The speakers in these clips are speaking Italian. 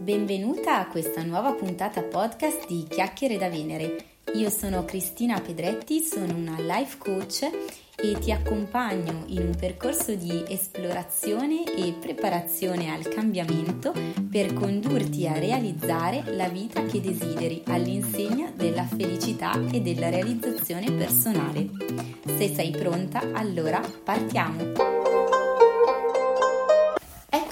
Benvenuta a questa nuova puntata podcast di Chiacchiere da Venere. Io sono Cristina Pedretti, sono una life coach e ti accompagno in un percorso di esplorazione e preparazione al cambiamento per condurti a realizzare la vita che desideri all'insegna della felicità e della realizzazione personale. Se sei pronta, allora partiamo!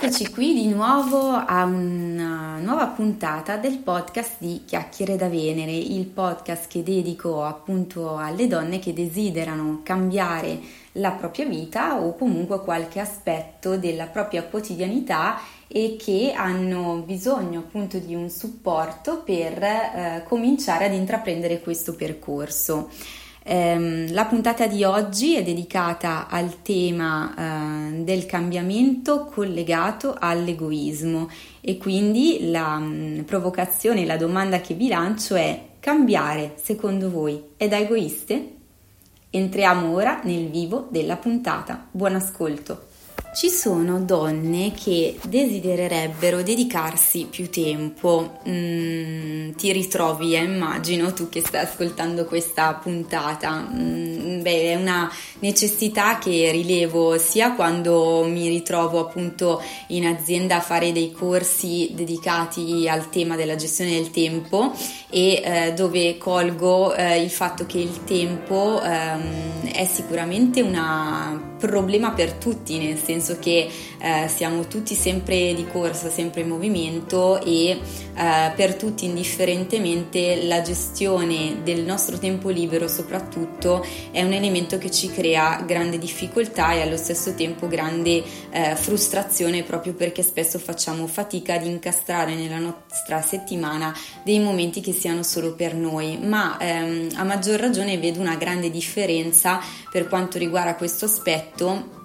Eccoci qui di nuovo a una nuova puntata del podcast di Chiacchiere da Venere, il podcast che dedico appunto alle donne che desiderano cambiare la propria vita o comunque qualche aspetto della propria quotidianità e che hanno bisogno appunto di un supporto per eh, cominciare ad intraprendere questo percorso. Eh, la puntata di oggi è dedicata al tema eh, del cambiamento collegato all'egoismo e quindi la mh, mm, provocazione, la domanda che vi lancio è cambiare secondo voi è da egoiste? Entriamo ora nel vivo della puntata. Buon ascolto! Ci sono donne che desidererebbero dedicarsi più tempo, mm, ti ritrovi, eh, immagino, tu che stai ascoltando questa puntata. Mm, beh, è una necessità che rilevo sia quando mi ritrovo appunto in azienda a fare dei corsi dedicati al tema della gestione del tempo e eh, dove colgo eh, il fatto che il tempo ehm, è sicuramente un problema per tutti, nel senso che eh, siamo tutti sempre di corsa, sempre in movimento e eh, per tutti indifferentemente la gestione del nostro tempo libero soprattutto è un elemento che ci crea grande difficoltà e allo stesso tempo grande eh, frustrazione proprio perché spesso facciamo fatica ad incastrare nella nostra settimana dei momenti che siano solo per noi, ma ehm, a maggior ragione vedo una grande differenza per quanto riguarda questo aspetto aspetto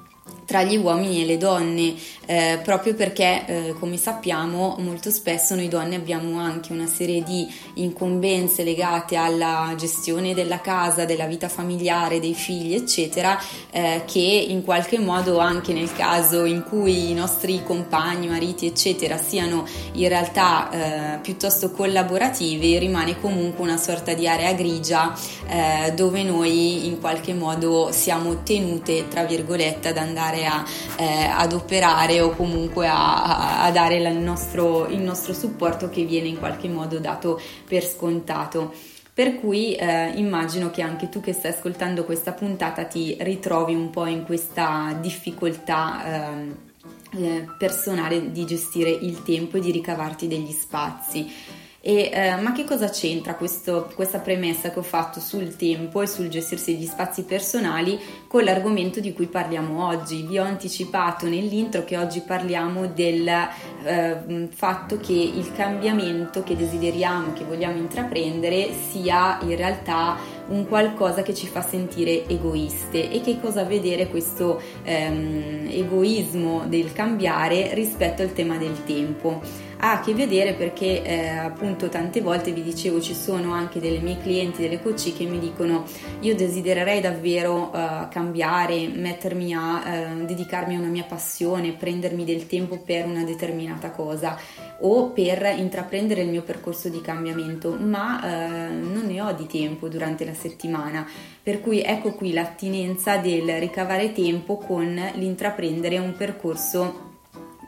tra gli uomini e le donne, eh, proprio perché, eh, come sappiamo, molto spesso noi donne abbiamo anche una serie di incombenze legate alla gestione della casa, della vita familiare, dei figli, eccetera, eh, che in qualche modo anche nel caso in cui i nostri compagni, mariti, eccetera, siano in realtà eh, piuttosto collaborativi, rimane comunque una sorta di area grigia eh, dove noi in qualche modo siamo tenute, tra virgolette, ad andare andare a, eh, ad operare o comunque a, a dare il nostro, il nostro supporto che viene in qualche modo dato per scontato. Per cui eh, immagino che anche tu che stai ascoltando questa puntata ti ritrovi un po' in questa difficoltà eh, eh personale di gestire il tempo e di ricavarti degli spazi. E, eh, ma che cosa c'entra questo, questa premessa che ho fatto sul tempo e sul gestirsi gli spazi personali con l'argomento di cui parliamo oggi? Vi ho anticipato nell'intro che oggi parliamo del eh, fatto che il cambiamento che desideriamo, che vogliamo intraprendere, sia in realtà un qualcosa che ci fa sentire egoiste e che cosa vedere questo ehm, egoismo del cambiare rispetto al tema del tempo ha a che vedere perché eh, appunto tante volte vi dicevo ci sono anche delle mie clienti, delle coach che mi dicono io desidererei davvero uh, cambiare, mettermi a uh, dedicarmi a una mia passione, prendermi del tempo per una determinata cosa o per intraprendere il mio percorso di cambiamento, ma uh, non ne ho di tempo durante la settimana. Per cui ecco qui l'attinenza del ricavare tempo con l'intraprendere un percorso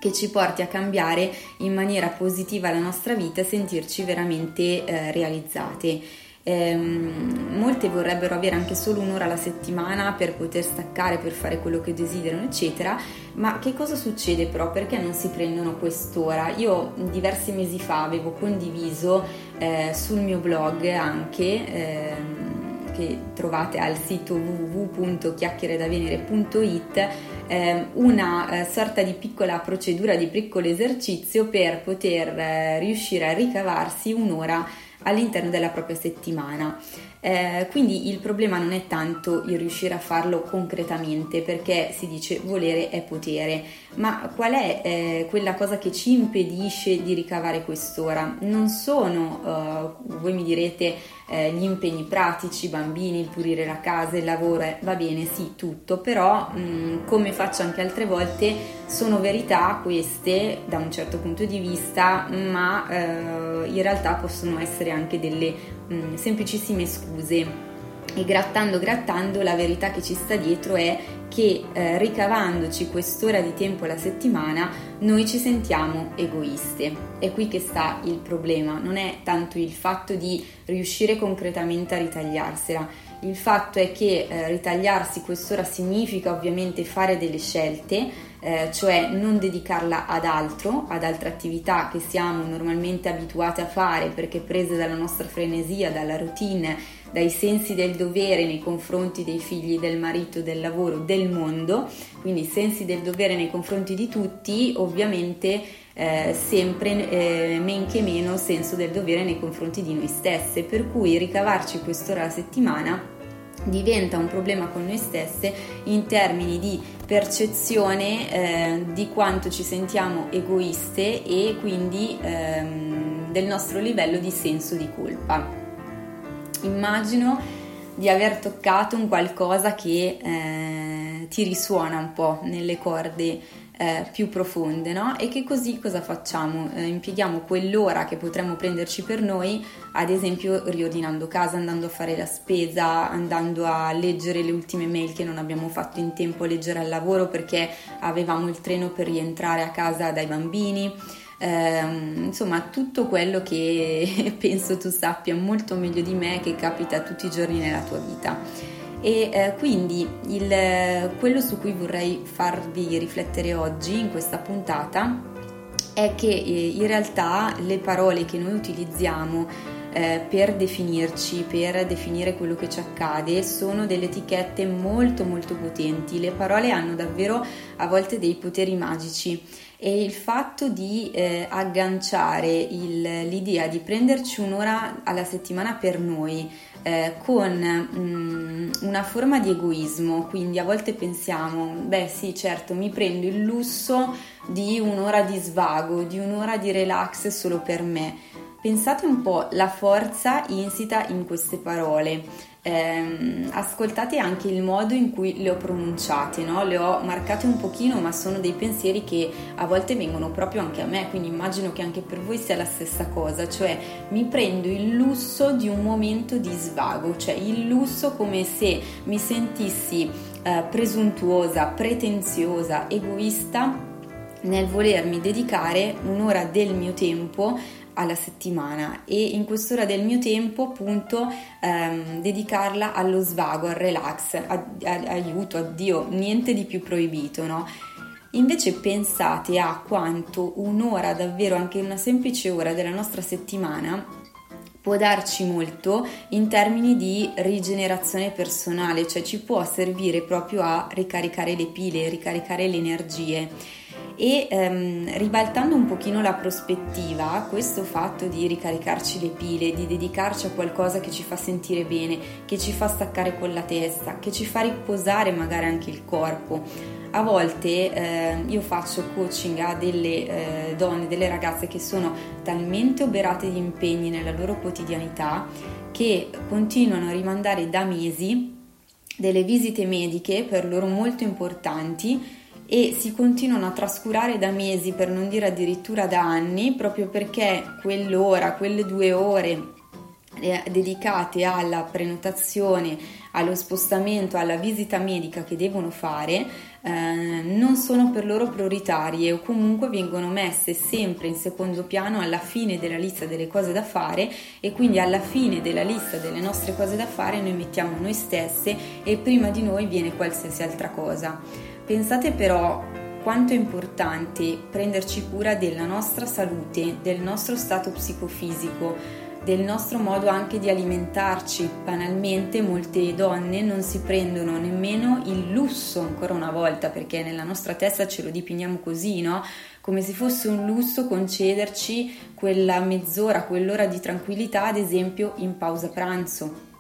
che ci porti a cambiare in maniera positiva la nostra vita e sentirci veramente eh, realizzate. Eh, molte vorrebbero avere anche solo un'ora alla settimana per poter staccare, per fare quello che desiderano, eccetera. Ma che cosa succede però? Perché non si prendono quest'ora? Io diversi mesi fa avevo condiviso eh, sul mio blog anche ehm, che trovate al sito www.chiacchieredavenere.it eh, una eh, sorta di piccola procedura, di piccolo esercizio per poter eh, riuscire a ricavarsi un'ora all'interno della propria settimana. Eh, quindi il problema non è tanto il riuscire a farlo concretamente, perché si dice volere è potere, ma qual è eh, quella cosa che ci impedisce di ricavare quest'ora? Non sono, uh, voi mi direte, eh, gli impegni pratici, i bambini, il pulire la casa, il lavoro, eh, va bene, sì, tutto, però mh, mm, come faccio anche altre volte, sono verità queste da un certo punto di vista, ma eh, in realtà possono essere anche delle mh, mm, semplicissime scuse e grattando grattando la verità che ci sta dietro è che eh, ricavandoci quest'ora di tempo alla settimana noi ci sentiamo egoiste. È qui che sta il problema, non è tanto il fatto di riuscire concretamente a ritagliarsela, il fatto è che eh, ritagliarsi quest'ora significa ovviamente fare delle scelte, eh, cioè non dedicarla ad altro, ad altre attività che siamo normalmente abituati a fare perché prese dalla nostra frenesia, dalla routine, dai sensi del dovere nei confronti dei figli, del marito, del lavoro, del mondo, quindi sensi del dovere nei confronti di tutti, ovviamente eh, sempre eh, men che meno senso del dovere nei confronti di noi stesse, per cui ricavarci quest'ora alla settimana diventa un problema con noi stesse in termini di percezione eh, di quanto ci sentiamo egoiste e quindi ehm, del nostro livello di senso di colpa. Immagino di aver toccato un qualcosa che eh, ti risuona un po' nelle corde eh, più profonde, no? E che così cosa facciamo? Eh, impieghiamo quell'ora che potremmo prenderci per noi, ad esempio riordinando casa, andando a fare la spesa, andando a leggere le ultime mail che non abbiamo fatto in tempo a leggere al lavoro perché avevamo il treno per rientrare a casa dai bambini. Eh, insomma, tutto quello che penso tu sappia molto meglio di me che capita tutti i giorni nella tua vita. E eh, quindi il, quello su cui vorrei farvi riflettere oggi in questa puntata è che eh, in realtà le parole che noi utilizziamo eh, per definirci, per definire quello che ci accade, sono delle etichette molto molto potenti. Le parole hanno davvero a volte dei poteri magici e il fatto di eh, agganciare il, l'idea di prenderci un'ora alla settimana per noi eh, con mm, una forma di egoismo, quindi a volte pensiamo, beh sì certo mi prendo il lusso di un'ora di svago, di un'ora di relax solo per me. Pensate un po' la forza insita in queste parole ehm, ascoltate anche il modo in cui le ho pronunciate, no? le ho marcate un pochino, ma sono dei pensieri che a volte vengono proprio anche a me, quindi immagino che anche per voi sia la stessa cosa, cioè mi prendo il lusso di un momento di svago, cioè il lusso come se mi sentissi eh, presuntuosa, pretenziosa, egoista nel volermi dedicare un'ora del mio tempo alla settimana e in quest'ora del mio tempo appunto ehm, dedicarla allo svago, al relax, a, a, aiuto, addio, niente di più proibito, no? Invece pensate a quanto un'ora, davvero anche una semplice ora della nostra settimana può darci molto in termini di rigenerazione personale, cioè ci può servire proprio a ricaricare le pile, ricaricare le energie e ehm, ribaltando un pochino la prospettiva, questo fatto di ricaricarci le pile, di dedicarci a qualcosa che ci fa sentire bene, che ci fa staccare con la testa, che ci fa riposare magari anche il corpo. A volte eh, io faccio coaching a delle eh, donne, delle ragazze che sono talmente oberate di impegni nella loro quotidianità che continuano a rimandare da mesi delle visite mediche per loro molto importanti e si continuano a trascurare da mesi, per non dire addirittura da anni, proprio perché quell'ora, quelle due ore eh, dedicate alla prenotazione, allo spostamento, alla visita medica che devono fare, eh, non sono per loro prioritarie o comunque vengono messe sempre in secondo piano alla fine della lista delle cose da fare e quindi alla fine della lista delle nostre cose da fare noi mettiamo noi stesse e prima di noi viene qualsiasi altra cosa. Pensate però quanto è importante prenderci cura della nostra salute, del nostro stato psicofisico, del nostro modo anche di alimentarci. Banalmente molte donne non si prendono nemmeno il lusso, ancora una volta, perché nella nostra testa ce lo dipiniamo così, no? Come se fosse un lusso concederci quella mezz'ora, quell'ora di tranquillità, ad esempio in pausa pranzo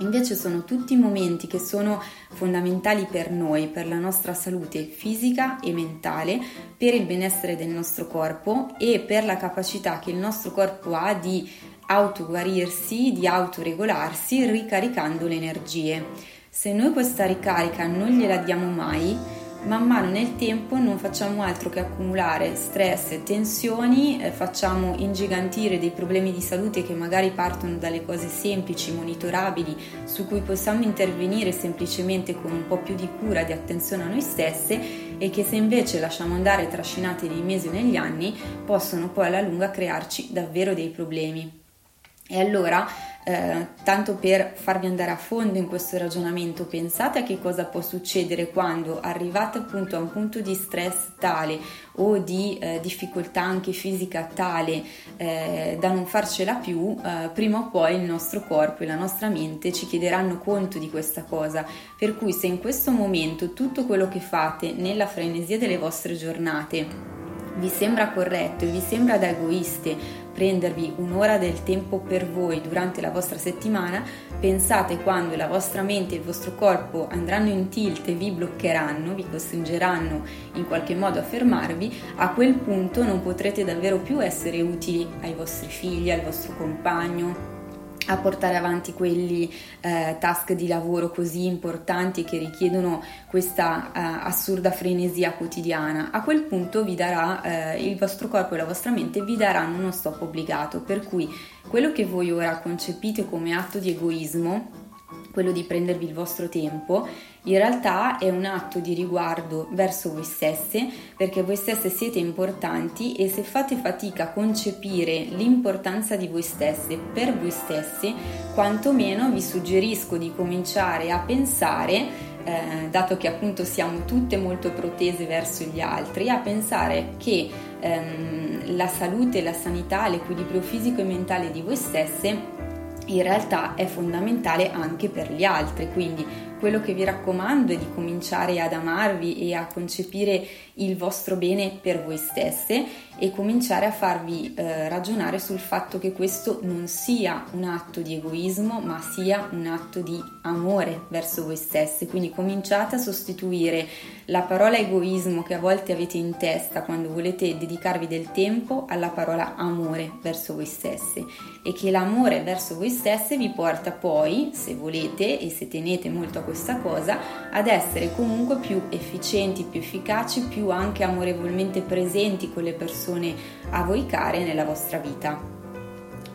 Invece sono tutti momenti che sono fondamentali per noi, per la nostra salute fisica e mentale, per il benessere del nostro corpo e per la capacità che il nostro corpo ha di autoguarirsi, di autoregolarsi ricaricando le energie. Se noi questa ricarica non gliela diamo mai, man mano nel tempo non facciamo altro che accumulare stress e tensioni, eh, facciamo ingigantire dei problemi di salute che magari partono dalle cose semplici, monitorabili, su cui possiamo intervenire semplicemente con un po' più di cura, di attenzione a noi stesse e che se invece lasciamo andare trascinate nei mesi o negli anni possono poi alla lunga crearci davvero dei problemi. E allora eh, tanto per farvi andare a fondo in questo ragionamento, pensate a che cosa può succedere quando arrivate appunto a un punto di stress tale o di eh, difficoltà anche fisica tale eh, da non farcela più, eh, prima o poi il nostro corpo e la nostra mente ci chiederanno conto di questa cosa. Per cui se in questo momento tutto quello che fate nella frenesia delle vostre giornate vi sembra corretto e vi sembra da egoiste prendervi un'ora del tempo per voi durante la vostra settimana, pensate quando la vostra mente e il vostro corpo andranno in tilt e vi bloccheranno, vi costringeranno in qualche modo a fermarvi, a quel punto non potrete davvero più essere utili ai vostri figli, al vostro compagno, a portare avanti quelli eh, task di lavoro così importanti che richiedono questa eh, assurda frenesia quotidiana, a quel punto vi darà eh, il vostro corpo e la vostra mente vi daranno uno stop obbligato, per cui quello che voi ora concepite come atto di egoismo quello di prendervi il vostro tempo, in realtà è un atto di riguardo verso voi stesse, perché voi stesse siete importanti e se fate fatica a concepire l'importanza di voi stesse per voi stessi, quantomeno vi suggerisco di cominciare a pensare eh, dato che appunto siamo tutte molto protese verso gli altri, a pensare che ehm, la salute, la sanità, l'equilibrio fisico e mentale di voi stesse in realtà è fondamentale anche per gli altri, quindi quello che vi raccomando è di cominciare ad amarvi e a concepire il vostro bene per voi stesse e cominciare a farvi eh, ragionare sul fatto che questo non sia un atto di egoismo, ma sia un atto di amore verso voi stesse. Quindi cominciate a sostituire la parola egoismo che a volte avete in testa quando volete dedicarvi del tempo alla parola amore verso voi stesse e che l'amore verso voi stesse vi porta poi, se volete e se tenete molto a questa cosa, ad essere comunque più efficienti, più efficaci, più anche amorevolmente presenti con le persone a voi care nella vostra vita.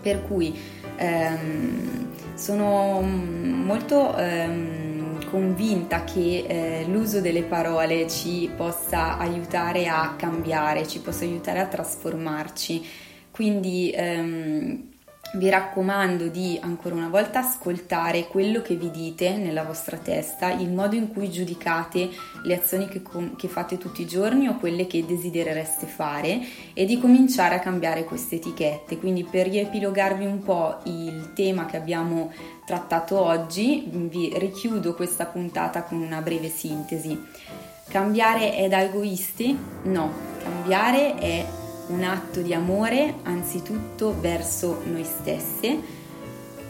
Per cui ehm, sono molto ehm, convinta che eh, l'uso delle parole ci possa aiutare a cambiare, ci possa aiutare a trasformarci. Quindi ehm, vi raccomando di ancora una volta ascoltare quello che vi dite nella vostra testa, il modo in cui giudicate le azioni che, com- che, fate tutti i giorni o quelle che desiderereste fare e di cominciare a cambiare queste etichette. Quindi per riepilogarvi un po' il tema che abbiamo trattato oggi, vi richiudo questa puntata con una breve sintesi. Cambiare è da egoisti? No, cambiare è un atto di amore anzitutto verso noi stesse,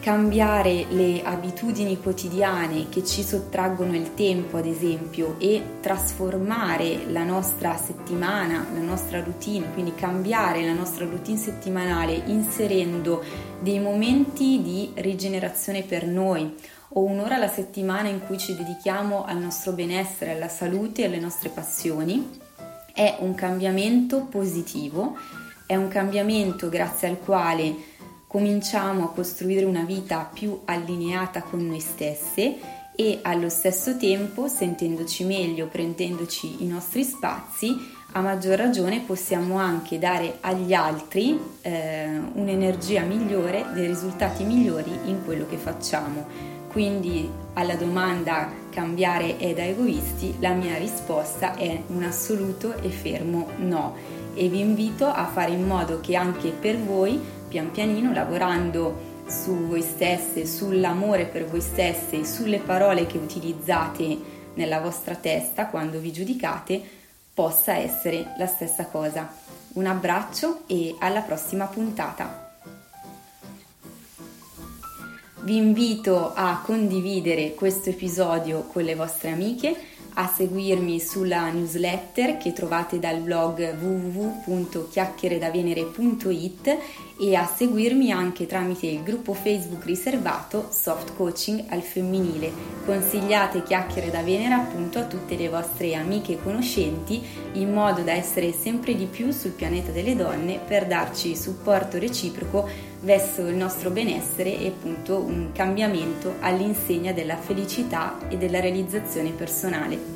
cambiare le abitudini quotidiane che ci sottraggono il tempo, ad esempio, e trasformare la nostra settimana, la nostra routine, quindi cambiare la nostra routine settimanale inserendo dei momenti di rigenerazione per noi. O un'ora alla settimana in cui ci dedichiamo al nostro benessere, alla salute e alle nostre passioni è un cambiamento positivo, è un cambiamento grazie al quale cominciamo a costruire una vita più allineata con noi stesse e allo stesso tempo, sentendoci meglio, prendendoci i nostri spazi, a maggior ragione possiamo anche dare agli altri eh, un'energia migliore, dei risultati migliori in quello che facciamo. Quindi alla domanda cambiare è da egoisti, la mia risposta è un assoluto e fermo no e vi invito a fare in modo che anche per voi, pian pianino, lavorando su voi stesse, sull'amore per voi stesse sulle parole che utilizzate nella vostra testa quando vi giudicate, possa essere la stessa cosa. Un abbraccio e alla prossima puntata. Vi invito a condividere questo episodio con le vostre amiche a seguirmi sulla newsletter che trovate dal blog www.chiacchieredavenere.it e a seguirmi anche tramite il gruppo Facebook riservato Soft Coaching al femminile. Consigliate Chiacchiere da Venere appunto a tutte le vostre amiche e conoscenti in modo da essere sempre di più sul pianeta delle donne per darci supporto reciproco verso il nostro benessere e appunto un cambiamento all'insegna della felicità e della realizzazione personale.